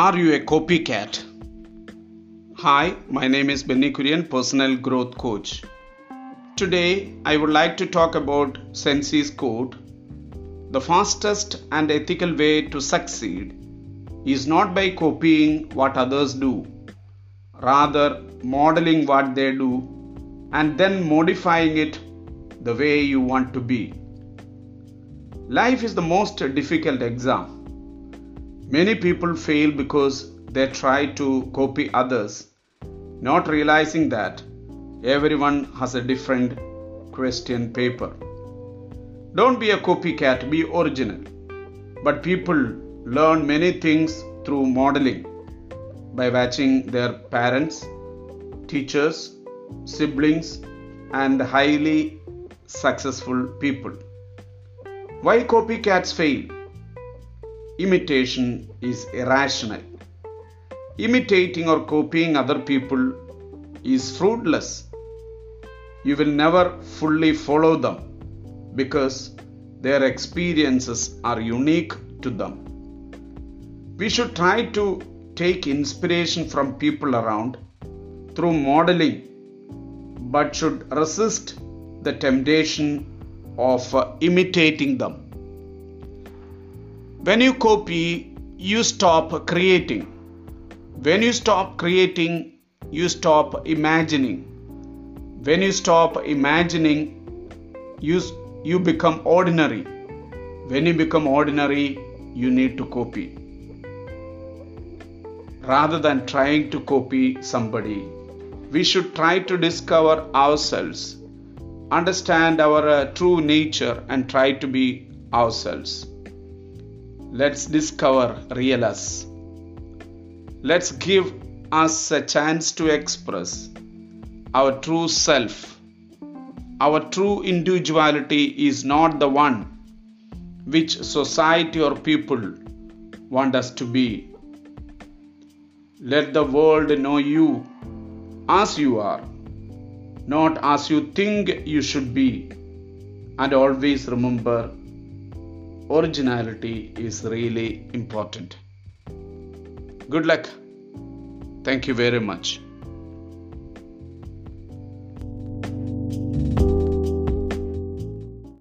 Are you a copycat? Hi, my name is Benny Kurian, personal growth coach. Today, I would like to talk about Sensei's quote The fastest and ethical way to succeed is not by copying what others do, rather, modeling what they do and then modifying it the way you want to be. Life is the most difficult exam. Many people fail because they try to copy others, not realizing that everyone has a different question paper. Don't be a copycat, be original. But people learn many things through modeling by watching their parents, teachers, siblings, and highly successful people. Why copycats fail? Imitation is irrational. Imitating or copying other people is fruitless. You will never fully follow them because their experiences are unique to them. We should try to take inspiration from people around through modeling but should resist the temptation of imitating them. When you copy, you stop creating. When you stop creating, you stop imagining. When you stop imagining, you, you become ordinary. When you become ordinary, you need to copy. Rather than trying to copy somebody, we should try to discover ourselves, understand our uh, true nature, and try to be ourselves. Let's discover real us. Let's give us a chance to express our true self. Our true individuality is not the one which society or people want us to be. Let the world know you as you are, not as you think you should be. And always remember, originality is really important. Good luck. Thank you very much.